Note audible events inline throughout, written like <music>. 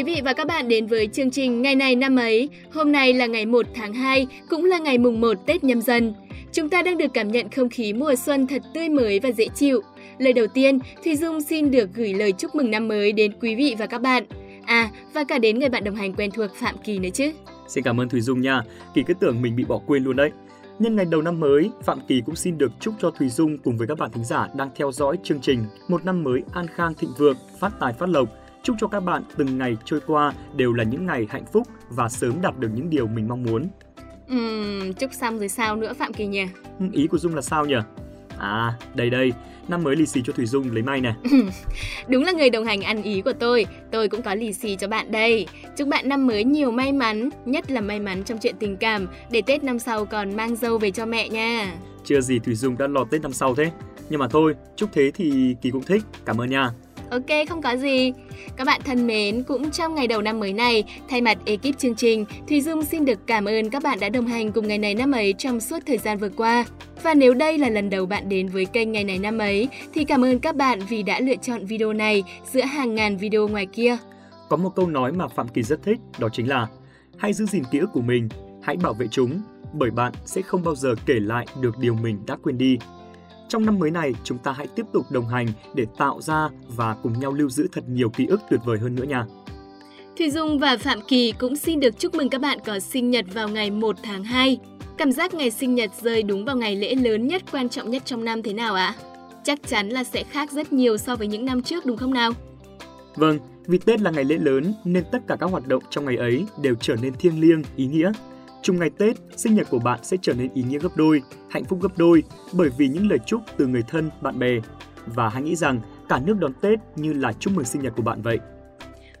quý vị và các bạn đến với chương trình Ngày này năm ấy. Hôm nay là ngày 1 tháng 2, cũng là ngày mùng 1 Tết nhâm dần. Chúng ta đang được cảm nhận không khí mùa xuân thật tươi mới và dễ chịu. Lời đầu tiên, Thùy Dung xin được gửi lời chúc mừng năm mới đến quý vị và các bạn. À, và cả đến người bạn đồng hành quen thuộc Phạm Kỳ nữa chứ. Xin cảm ơn Thùy Dung nha. Kỳ cứ tưởng mình bị bỏ quên luôn đấy. Nhân ngày đầu năm mới, Phạm Kỳ cũng xin được chúc cho Thùy Dung cùng với các bạn thính giả đang theo dõi chương trình một năm mới an khang thịnh vượng, phát tài phát lộc. Chúc cho các bạn từng ngày trôi qua đều là những ngày hạnh phúc và sớm đạt được những điều mình mong muốn. Uhm, chúc xong rồi sao nữa Phạm Kỳ nhỉ? Ý của Dung là sao nhỉ? À, đây đây, năm mới lì xì cho Thùy Dung lấy may nè. <laughs> Đúng là người đồng hành ăn ý của tôi, tôi cũng có lì xì cho bạn đây. Chúc bạn năm mới nhiều may mắn, nhất là may mắn trong chuyện tình cảm, để Tết năm sau còn mang dâu về cho mẹ nha. Chưa gì Thùy Dung đã lo Tết năm sau thế. Nhưng mà thôi, chúc thế thì Kỳ cũng thích. Cảm ơn nha. Ok, không có gì. Các bạn thân mến, cũng trong ngày đầu năm mới này, thay mặt ekip chương trình, Thùy Dung xin được cảm ơn các bạn đã đồng hành cùng ngày này năm ấy trong suốt thời gian vừa qua. Và nếu đây là lần đầu bạn đến với kênh ngày này năm ấy, thì cảm ơn các bạn vì đã lựa chọn video này giữa hàng ngàn video ngoài kia. Có một câu nói mà Phạm Kỳ rất thích, đó chính là Hãy giữ gìn ký ức của mình, hãy bảo vệ chúng, bởi bạn sẽ không bao giờ kể lại được điều mình đã quên đi. Trong năm mới này, chúng ta hãy tiếp tục đồng hành để tạo ra và cùng nhau lưu giữ thật nhiều ký ức tuyệt vời hơn nữa nha. Thùy Dung và Phạm Kỳ cũng xin được chúc mừng các bạn có sinh nhật vào ngày 1 tháng 2. Cảm giác ngày sinh nhật rơi đúng vào ngày lễ lớn nhất, quan trọng nhất trong năm thế nào ạ? Chắc chắn là sẽ khác rất nhiều so với những năm trước đúng không nào? Vâng, vì Tết là ngày lễ lớn nên tất cả các hoạt động trong ngày ấy đều trở nên thiêng liêng, ý nghĩa. Chung ngày Tết, sinh nhật của bạn sẽ trở nên ý nghĩa gấp đôi, hạnh phúc gấp đôi bởi vì những lời chúc từ người thân, bạn bè. Và hãy nghĩ rằng cả nước đón Tết như là chúc mừng sinh nhật của bạn vậy.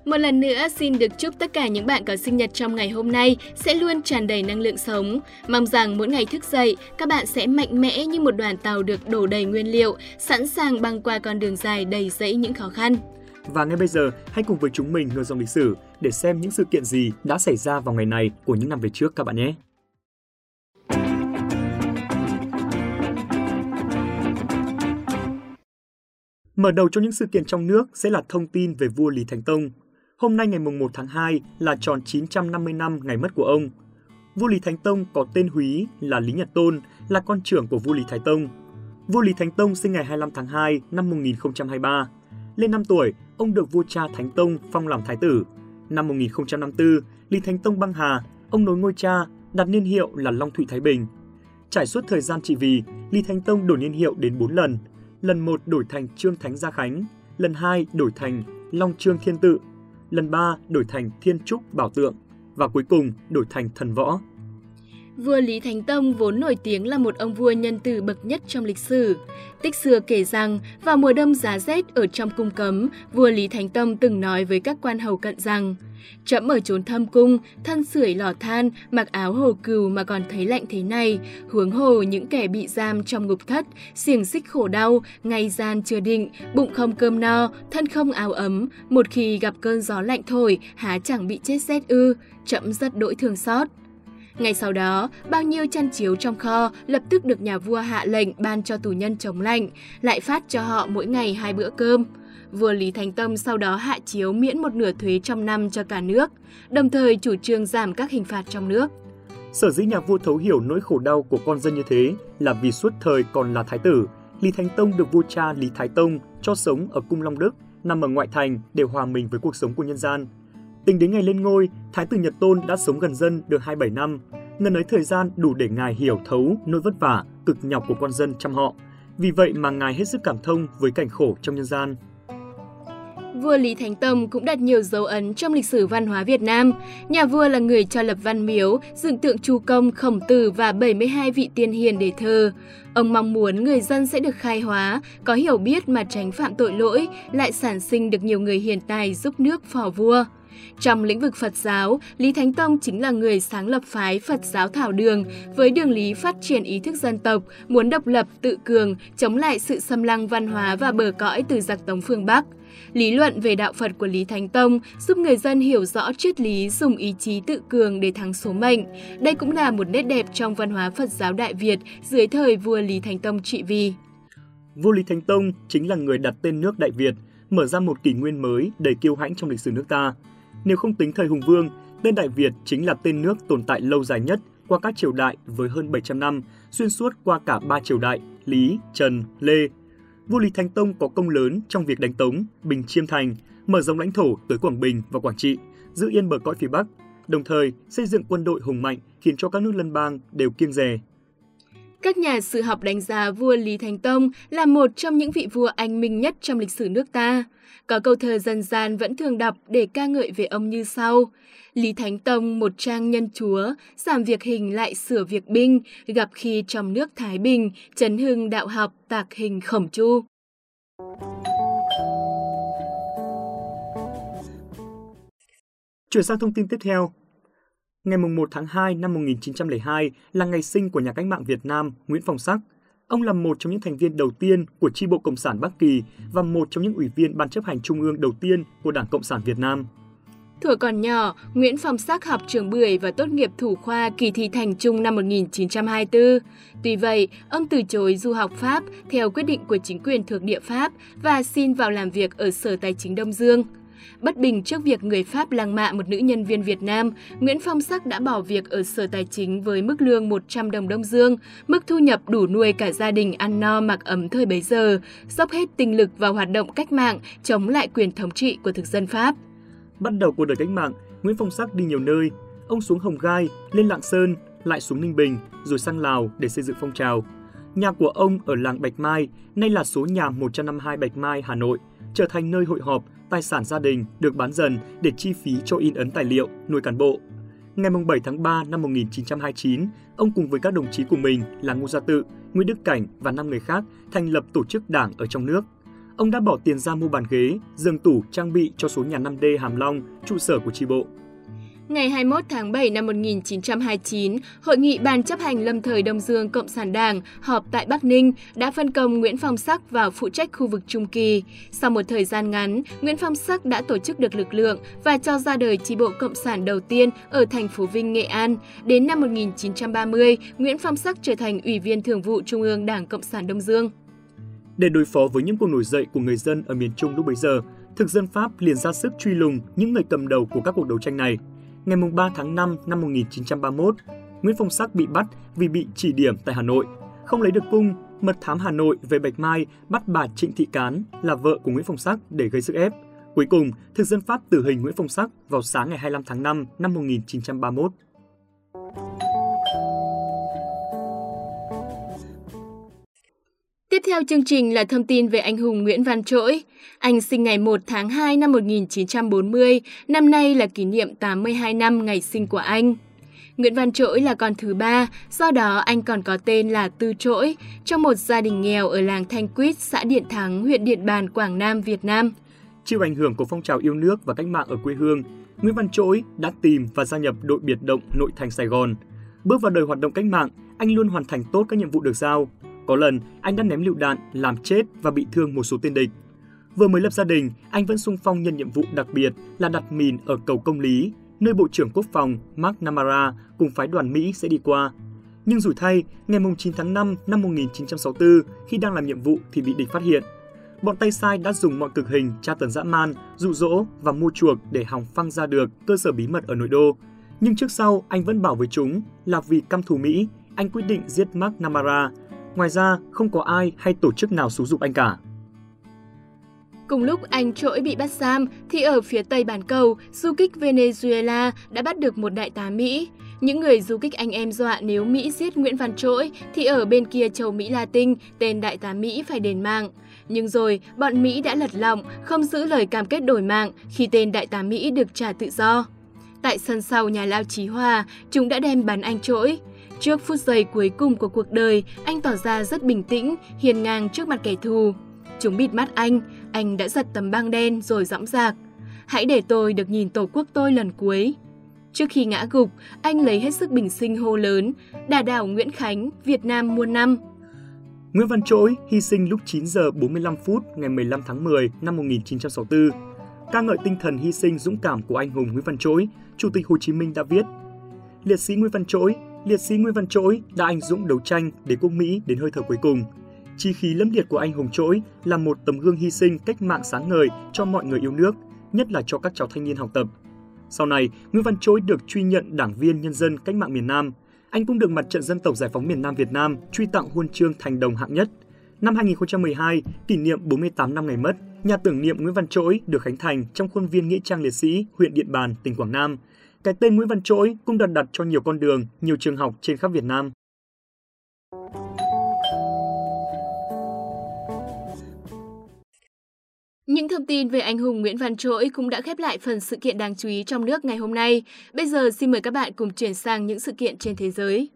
Một lần nữa xin được chúc tất cả những bạn có sinh nhật trong ngày hôm nay sẽ luôn tràn đầy năng lượng sống. Mong rằng mỗi ngày thức dậy, các bạn sẽ mạnh mẽ như một đoàn tàu được đổ đầy nguyên liệu, sẵn sàng băng qua con đường dài đầy dẫy những khó khăn. Và ngay bây giờ, hãy cùng với chúng mình ngược dòng lịch sử để xem những sự kiện gì đã xảy ra vào ngày này của những năm về trước các bạn nhé. Mở đầu cho những sự kiện trong nước sẽ là thông tin về vua Lý Thánh Tông. Hôm nay ngày 1 tháng 2 là tròn 950 năm ngày mất của ông. Vua Lý Thánh Tông có tên húy là Lý Nhật Tôn, là con trưởng của vua Lý Thái Tông. Vua Lý Thánh Tông sinh ngày 25 tháng 2 năm 1023. Lên 5 tuổi, ông được vua cha Thánh Tông phong làm thái tử. Năm 1054, Lý Thánh Tông băng hà, ông nối ngôi cha, đặt niên hiệu là Long Thụy Thái Bình. Trải suốt thời gian trị vì, Lý Thánh Tông đổi niên hiệu đến 4 lần. Lần 1 đổi thành Trương Thánh Gia Khánh, lần 2 đổi thành Long Trương Thiên Tự, lần 3 đổi thành Thiên Trúc Bảo Tượng và cuối cùng đổi thành Thần Võ. Vua Lý Thánh Tông vốn nổi tiếng là một ông vua nhân từ bậc nhất trong lịch sử. Tích xưa kể rằng, vào mùa đông giá rét ở trong cung cấm, vua Lý Thánh Tông từng nói với các quan hầu cận rằng Trẫm ở chốn thâm cung, thân sưởi lò than, mặc áo hồ cừu mà còn thấy lạnh thế này, huống hồ những kẻ bị giam trong ngục thất, xiềng xích khổ đau, ngày gian chưa định, bụng không cơm no, thân không áo ấm, một khi gặp cơn gió lạnh thổi, há chẳng bị chết rét ư, trẫm rất đỗi thường xót. Ngay sau đó, bao nhiêu chăn chiếu trong kho lập tức được nhà vua hạ lệnh ban cho tù nhân chống lạnh, lại phát cho họ mỗi ngày hai bữa cơm. Vua Lý Thánh Tông sau đó hạ chiếu miễn một nửa thuế trong năm cho cả nước, đồng thời chủ trương giảm các hình phạt trong nước. Sở dĩ nhà vua thấu hiểu nỗi khổ đau của con dân như thế là vì suốt thời còn là thái tử, Lý Thánh Tông được vua cha Lý Thái Tông cho sống ở cung Long Đức, nằm ở ngoại thành để hòa mình với cuộc sống của nhân gian. Tính đến ngày lên ngôi, Thái tử Nhật Tôn đã sống gần dân được 27 năm. Ngần ấy thời gian đủ để ngài hiểu thấu nỗi vất vả, cực nhọc của con dân chăm họ. Vì vậy mà ngài hết sức cảm thông với cảnh khổ trong nhân gian. Vua Lý Thánh Tông cũng đặt nhiều dấu ấn trong lịch sử văn hóa Việt Nam. Nhà vua là người cho lập văn miếu, dựng tượng Chu Công, Khổng Tử và 72 vị tiên hiền để thờ. Ông mong muốn người dân sẽ được khai hóa, có hiểu biết mà tránh phạm tội lỗi, lại sản sinh được nhiều người hiền tài giúp nước phò vua. Trong lĩnh vực Phật giáo, Lý Thánh Tông chính là người sáng lập phái Phật giáo Thảo Đường với đường lý phát triển ý thức dân tộc, muốn độc lập, tự cường, chống lại sự xâm lăng văn hóa và bờ cõi từ giặc Tống phương Bắc. Lý luận về đạo Phật của Lý Thánh Tông giúp người dân hiểu rõ triết lý dùng ý chí tự cường để thắng số mệnh. Đây cũng là một nét đẹp trong văn hóa Phật giáo Đại Việt dưới thời vua Lý Thánh Tông trị vì. Vua Lý Thánh Tông chính là người đặt tên nước Đại Việt, mở ra một kỷ nguyên mới đầy kiêu hãnh trong lịch sử nước ta. Nếu không tính thời Hùng Vương, tên Đại Việt chính là tên nước tồn tại lâu dài nhất qua các triều đại với hơn 700 năm, xuyên suốt qua cả ba triều đại Lý, Trần, Lê. Vua Lý Thánh Tông có công lớn trong việc đánh Tống, bình Chiêm Thành, mở rộng lãnh thổ tới Quảng Bình và Quảng Trị, giữ yên bờ cõi phía Bắc, đồng thời xây dựng quân đội hùng mạnh khiến cho các nước lân bang đều kiêng dè. Các nhà sử học đánh giá vua Lý Thánh Tông là một trong những vị vua anh minh nhất trong lịch sử nước ta. Có câu thơ dân gian vẫn thường đọc để ca ngợi về ông như sau. Lý Thánh Tông một trang nhân chúa, giảm việc hình lại sửa việc binh, gặp khi trong nước Thái Bình, chấn hưng đạo học tạc hình khổng chu. Chuyển sang thông tin tiếp theo. Ngày 1 tháng 2 năm 1902 là ngày sinh của nhà cách mạng Việt Nam Nguyễn Phong Sắc. Ông là một trong những thành viên đầu tiên của chi bộ Cộng sản Bắc Kỳ và một trong những ủy viên ban chấp hành trung ương đầu tiên của Đảng Cộng sản Việt Nam. Thuở còn nhỏ, Nguyễn Phong Sắc học trường Bưởi và tốt nghiệp thủ khoa kỳ thi thành trung năm 1924. Tuy vậy, ông từ chối du học Pháp theo quyết định của chính quyền thuộc địa Pháp và xin vào làm việc ở Sở Tài chính Đông Dương. Bất bình trước việc người Pháp lăng mạ một nữ nhân viên Việt Nam, Nguyễn Phong Sắc đã bỏ việc ở Sở Tài chính với mức lương 100 đồng Đông Dương, mức thu nhập đủ nuôi cả gia đình ăn no mặc ấm thời bấy giờ, dốc hết tinh lực vào hoạt động cách mạng chống lại quyền thống trị của thực dân Pháp. Bắt đầu cuộc đời cách mạng, Nguyễn Phong Sắc đi nhiều nơi. Ông xuống Hồng Gai, lên Lạng Sơn, lại xuống Ninh Bình, rồi sang Lào để xây dựng phong trào. Nhà của ông ở làng Bạch Mai, nay là số nhà 152 Bạch Mai, Hà Nội, trở thành nơi hội họp, tài sản gia đình được bán dần để chi phí cho in ấn tài liệu, nuôi cán bộ. Ngày 7 tháng 3 năm 1929, ông cùng với các đồng chí của mình là Ngô Gia Tự, Nguyễn Đức Cảnh và 5 người khác thành lập tổ chức đảng ở trong nước. Ông đã bỏ tiền ra mua bàn ghế, giường tủ trang bị cho số nhà 5D Hàm Long, trụ sở của tri bộ. Ngày 21 tháng 7 năm 1929, Hội nghị Ban chấp hành lâm thời Đông Dương Cộng sản Đảng họp tại Bắc Ninh đã phân công Nguyễn Phong Sắc vào phụ trách khu vực Trung Kỳ. Sau một thời gian ngắn, Nguyễn Phong Sắc đã tổ chức được lực lượng và cho ra đời chi bộ Cộng sản đầu tiên ở thành phố Vinh, Nghệ An. Đến năm 1930, Nguyễn Phong Sắc trở thành Ủy viên Thường vụ Trung ương Đảng Cộng sản Đông Dương. Để đối phó với những cuộc nổi dậy của người dân ở miền Trung lúc bấy giờ, thực dân Pháp liền ra sức truy lùng những người cầm đầu của các cuộc đấu tranh này – ngày 3 tháng 5 năm 1931, Nguyễn Phong Sắc bị bắt vì bị chỉ điểm tại Hà Nội. Không lấy được cung, mật thám Hà Nội về Bạch Mai bắt bà Trịnh Thị Cán là vợ của Nguyễn Phong Sắc để gây sức ép. Cuối cùng, thực dân Pháp tử hình Nguyễn Phong Sắc vào sáng ngày 25 tháng 5 năm 1931. Tiếp theo chương trình là thông tin về anh hùng Nguyễn Văn Trỗi. Anh sinh ngày 1 tháng 2 năm 1940, năm nay là kỷ niệm 82 năm ngày sinh của anh. Nguyễn Văn Trỗi là con thứ ba, do đó anh còn có tên là Tư Trỗi, trong một gia đình nghèo ở làng Thanh Quýt, xã Điện Thắng, huyện Điện Bàn, Quảng Nam, Việt Nam. Chịu ảnh hưởng của phong trào yêu nước và cách mạng ở quê hương, Nguyễn Văn Trỗi đã tìm và gia nhập đội biệt động nội thành Sài Gòn. Bước vào đời hoạt động cách mạng, anh luôn hoàn thành tốt các nhiệm vụ được giao, có lần, anh đã ném lựu đạn, làm chết và bị thương một số tên địch. Vừa mới lập gia đình, anh vẫn sung phong nhận nhiệm vụ đặc biệt là đặt mìn ở cầu Công Lý, nơi Bộ trưởng Quốc phòng Mark Namara cùng phái đoàn Mỹ sẽ đi qua. Nhưng rủi thay, ngày 9 tháng 5 năm 1964, khi đang làm nhiệm vụ thì bị địch phát hiện. Bọn tay sai đã dùng mọi cực hình tra tấn dã man, dụ dỗ và mua chuộc để hòng phăng ra được cơ sở bí mật ở nội đô. Nhưng trước sau, anh vẫn bảo với chúng là vì căm thù Mỹ, anh quyết định giết Mark Namara Ngoài ra, không có ai hay tổ chức nào xúi dục anh cả. Cùng lúc anh trỗi bị bắt giam, thì ở phía tây bán cầu, du kích Venezuela đã bắt được một đại tá Mỹ. Những người du kích anh em dọa nếu Mỹ giết Nguyễn Văn Trỗi thì ở bên kia châu Mỹ Latin, tên đại tá Mỹ phải đền mạng. Nhưng rồi, bọn Mỹ đã lật lọng, không giữ lời cam kết đổi mạng khi tên đại tá Mỹ được trả tự do. Tại sân sau nhà lao Chí Hòa, chúng đã đem bắn anh Trỗi. Trước phút giây cuối cùng của cuộc đời, anh tỏ ra rất bình tĩnh, hiền ngang trước mặt kẻ thù. Chúng bịt mắt anh, anh đã giật tấm băng đen rồi dõng dạc. Hãy để tôi được nhìn tổ quốc tôi lần cuối. Trước khi ngã gục, anh lấy hết sức bình sinh hô lớn, đà đảo Nguyễn Khánh, Việt Nam muôn năm. Nguyễn Văn Trỗi hy sinh lúc 9 giờ 45 phút ngày 15 tháng 10 năm 1964. Ca ngợi tinh thần hy sinh dũng cảm của anh hùng Nguyễn Văn Trỗi, Chủ tịch Hồ Chí Minh đã viết Liệt sĩ Nguyễn Văn Trỗi liệt sĩ Nguyễn Văn Trỗi đã anh dũng đấu tranh để quốc Mỹ đến hơi thở cuối cùng. Chi khí lâm liệt của anh hùng Trỗi là một tấm gương hy sinh cách mạng sáng ngời cho mọi người yêu nước, nhất là cho các cháu thanh niên học tập. Sau này, Nguyễn Văn Trỗi được truy nhận đảng viên nhân dân cách mạng miền Nam. Anh cũng được Mặt trận Dân tộc Giải phóng miền Nam Việt Nam truy tặng huân chương thành đồng hạng nhất. Năm 2012, kỷ niệm 48 năm ngày mất, nhà tưởng niệm Nguyễn Văn Trỗi được khánh thành trong khuôn viên Nghĩa trang liệt sĩ, huyện Điện Bàn, tỉnh Quảng Nam. Cái tên Nguyễn Văn Trỗi cũng được đặt cho nhiều con đường, nhiều trường học trên khắp Việt Nam. Những thông tin về anh hùng Nguyễn Văn Trỗi cũng đã khép lại phần sự kiện đáng chú ý trong nước ngày hôm nay. Bây giờ xin mời các bạn cùng chuyển sang những sự kiện trên thế giới.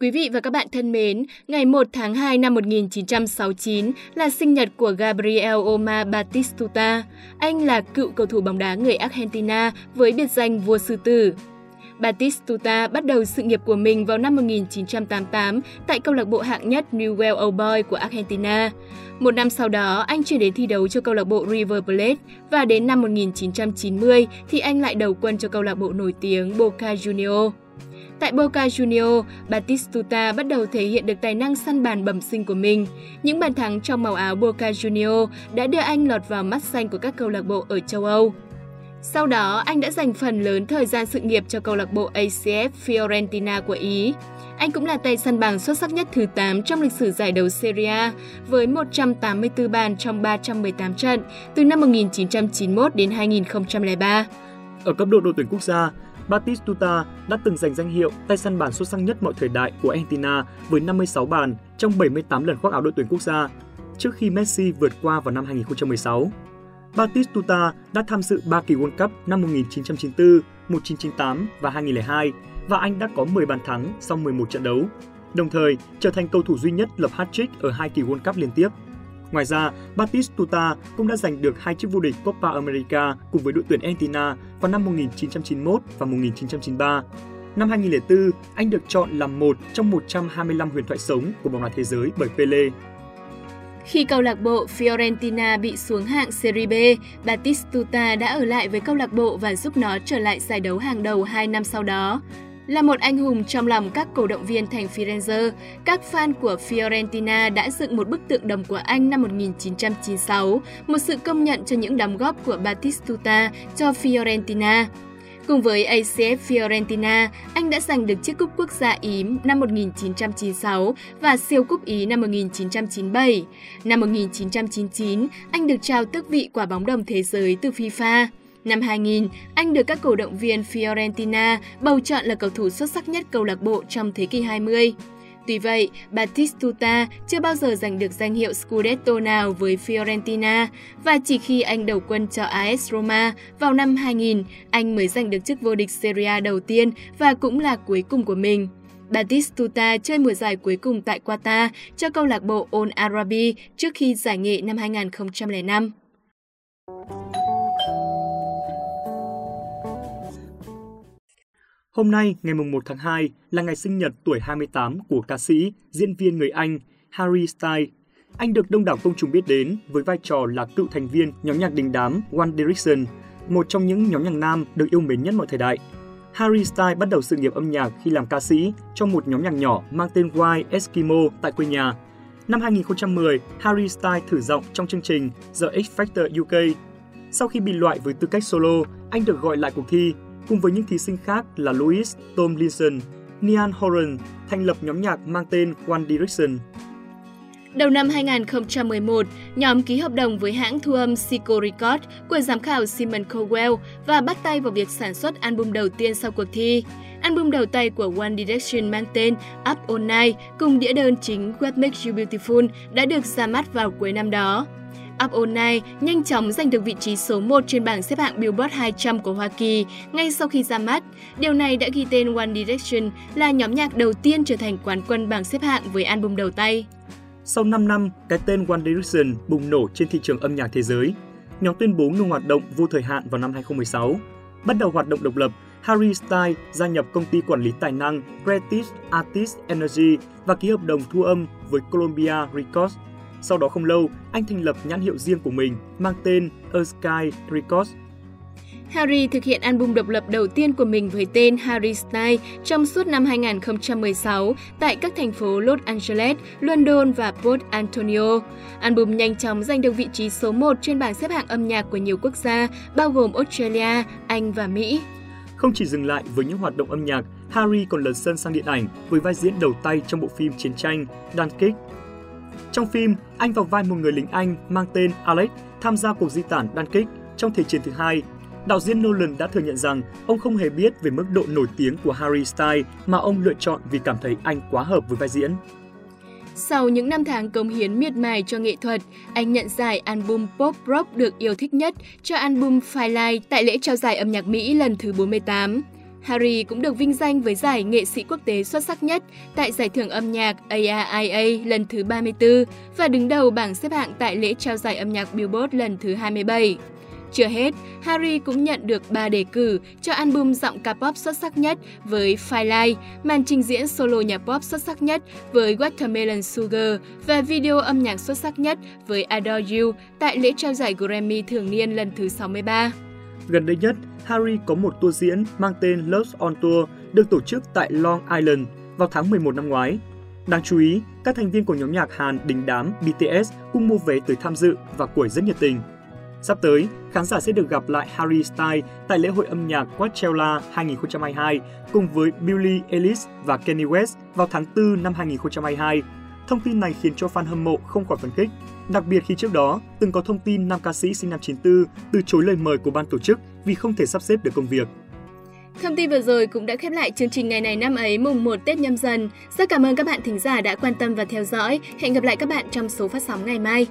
Quý vị và các bạn thân mến, ngày 1 tháng 2 năm 1969 là sinh nhật của Gabriel Omar Batistuta. Anh là cựu cầu thủ bóng đá người Argentina với biệt danh vua sư tử. Batistuta bắt đầu sự nghiệp của mình vào năm 1988 tại câu lạc bộ hạng nhất Newell Old Boys của Argentina. Một năm sau đó, anh chuyển đến thi đấu cho câu lạc bộ River Plate và đến năm 1990 thì anh lại đầu quân cho câu lạc bộ nổi tiếng Boca Juniors. Tại Boca Juniors, Batistuta bắt đầu thể hiện được tài năng săn bàn bẩm sinh của mình. Những bàn thắng trong màu áo Boca Juniors đã đưa anh lọt vào mắt xanh của các câu lạc bộ ở châu Âu. Sau đó, anh đã dành phần lớn thời gian sự nghiệp cho câu lạc bộ ACF Fiorentina của Ý. Anh cũng là tay săn bằng xuất sắc nhất thứ 8 trong lịch sử giải đấu Serie A với 184 bàn trong 318 trận từ năm 1991 đến 2003. Ở cấp độ đội tuyển quốc gia, Batistuta đã từng giành danh hiệu tay săn bàn xuất sắc nhất mọi thời đại của Argentina với 56 bàn trong 78 lần khoác áo đội tuyển quốc gia, trước khi Messi vượt qua vào năm 2016. Batistuta đã tham dự 3 kỳ World Cup năm 1994, 1998 và 2002 và anh đã có 10 bàn thắng sau 11 trận đấu, đồng thời trở thành cầu thủ duy nhất lập hat-trick ở hai kỳ World Cup liên tiếp. Ngoài ra, Batistuta cũng đã giành được hai chiếc vô địch Copa America cùng với đội tuyển Argentina vào năm 1991 và 1993. Năm 2004, anh được chọn làm một trong 125 huyền thoại sống của bóng đá thế giới bởi Pele. Khi câu lạc bộ Fiorentina bị xuống hạng Serie B, Batistuta đã ở lại với câu lạc bộ và giúp nó trở lại giải đấu hàng đầu 2 năm sau đó. Là một anh hùng trong lòng các cổ động viên thành Firenze, các fan của Fiorentina đã dựng một bức tượng đồng của anh năm 1996, một sự công nhận cho những đóng góp của Batistuta cho Fiorentina. Cùng với ACF Fiorentina, anh đã giành được chiếc cúp quốc gia Ý năm 1996 và siêu cúp Ý năm 1997. Năm 1999, anh được trao tước vị quả bóng đồng thế giới từ FIFA. Năm 2000, anh được các cổ động viên Fiorentina bầu chọn là cầu thủ xuất sắc nhất câu lạc bộ trong thế kỷ 20. Tuy vậy, Batistuta chưa bao giờ giành được danh hiệu Scudetto nào với Fiorentina và chỉ khi anh đầu quân cho AS Roma vào năm 2000, anh mới giành được chức vô địch Serie A đầu tiên và cũng là cuối cùng của mình. Batistuta chơi mùa giải cuối cùng tại Qatar cho câu lạc bộ Al Arabi trước khi giải nghệ năm 2005. Hôm nay, ngày 1 tháng 2, là ngày sinh nhật tuổi 28 của ca sĩ, diễn viên người Anh Harry Styles. Anh được đông đảo công chúng biết đến với vai trò là cựu thành viên nhóm nhạc đình đám One Direction, một trong những nhóm nhạc nam được yêu mến nhất mọi thời đại. Harry Styles bắt đầu sự nghiệp âm nhạc khi làm ca sĩ trong một nhóm nhạc nhỏ mang tên White Eskimo tại quê nhà. Năm 2010, Harry Styles thử giọng trong chương trình The X Factor UK. Sau khi bị loại với tư cách solo, anh được gọi lại cuộc thi cùng với những thí sinh khác là Louis Tomlinson, Niall Horan thành lập nhóm nhạc mang tên One Direction. Đầu năm 2011, nhóm ký hợp đồng với hãng thu âm Seco Records của giám khảo Simon Cowell và bắt tay vào việc sản xuất album đầu tiên sau cuộc thi. Album đầu tay của One Direction mang tên Up All Night cùng đĩa đơn chính What Makes You Beautiful đã được ra mắt vào cuối năm đó. Up All Night nhanh chóng giành được vị trí số 1 trên bảng xếp hạng Billboard 200 của Hoa Kỳ ngay sau khi ra mắt. Điều này đã ghi tên One Direction là nhóm nhạc đầu tiên trở thành quán quân bảng xếp hạng với album đầu tay. Sau 5 năm, cái tên One Direction bùng nổ trên thị trường âm nhạc thế giới. Nhóm tuyên bố ngừng hoạt động vô thời hạn vào năm 2016. Bắt đầu hoạt động độc lập, Harry Styles gia nhập công ty quản lý tài năng Creative Artist Energy và ký hợp đồng thu âm với Columbia Records sau đó không lâu, anh thành lập nhãn hiệu riêng của mình mang tên A Sky Records. Harry thực hiện album độc lập đầu tiên của mình với tên Harry Styles trong suốt năm 2016 tại các thành phố Los Angeles, London và Port Antonio. Album nhanh chóng giành được vị trí số 1 trên bảng xếp hạng âm nhạc của nhiều quốc gia, bao gồm Australia, Anh và Mỹ. Không chỉ dừng lại với những hoạt động âm nhạc, Harry còn lấn sân sang điện ảnh với vai diễn đầu tay trong bộ phim chiến tranh Dunkirk. Trong phim, anh vào vai một người lính Anh mang tên Alex tham gia cuộc di tản Dunkirk trong Thế chiến thứ hai đạo diễn Nolan đã thừa nhận rằng ông không hề biết về mức độ nổi tiếng của Harry Styles mà ông lựa chọn vì cảm thấy anh quá hợp với vai diễn. Sau những năm tháng cống hiến miệt mài cho nghệ thuật, anh nhận giải album pop rock được yêu thích nhất cho album Firelight tại lễ trao giải âm nhạc Mỹ lần thứ 48. Harry cũng được vinh danh với giải nghệ sĩ quốc tế xuất sắc nhất tại giải thưởng âm nhạc ARIA lần thứ 34 và đứng đầu bảng xếp hạng tại lễ trao giải âm nhạc Billboard lần thứ 27. Chưa hết, Harry cũng nhận được 3 đề cử cho album giọng ca pop xuất sắc nhất với Firelight, màn trình diễn solo nhạc pop xuất sắc nhất với Watermelon Sugar và video âm nhạc xuất sắc nhất với Adore You tại lễ trao giải Grammy thường niên lần thứ 63. Gần đây nhất, Harry có một tour diễn mang tên Lost on Tour được tổ chức tại Long Island vào tháng 11 năm ngoái. Đáng chú ý, các thành viên của nhóm nhạc Hàn đình đám BTS cũng mua vé tới tham dự và củi rất nhiệt tình. Sắp tới, khán giả sẽ được gặp lại Harry Styles tại lễ hội âm nhạc Coachella 2022 cùng với Billie Eilish và Kanye West vào tháng 4 năm 2022. Thông tin này khiến cho fan hâm mộ không khỏi phấn khích, đặc biệt khi trước đó từng có thông tin nam ca sĩ sinh năm 94 từ chối lời mời của ban tổ chức vì không thể sắp xếp được công việc. Thông tin vừa rồi cũng đã khép lại chương trình ngày này năm ấy mùng 1 Tết nhâm dần. Rất cảm ơn các bạn thính giả đã quan tâm và theo dõi. Hẹn gặp lại các bạn trong số phát sóng ngày mai.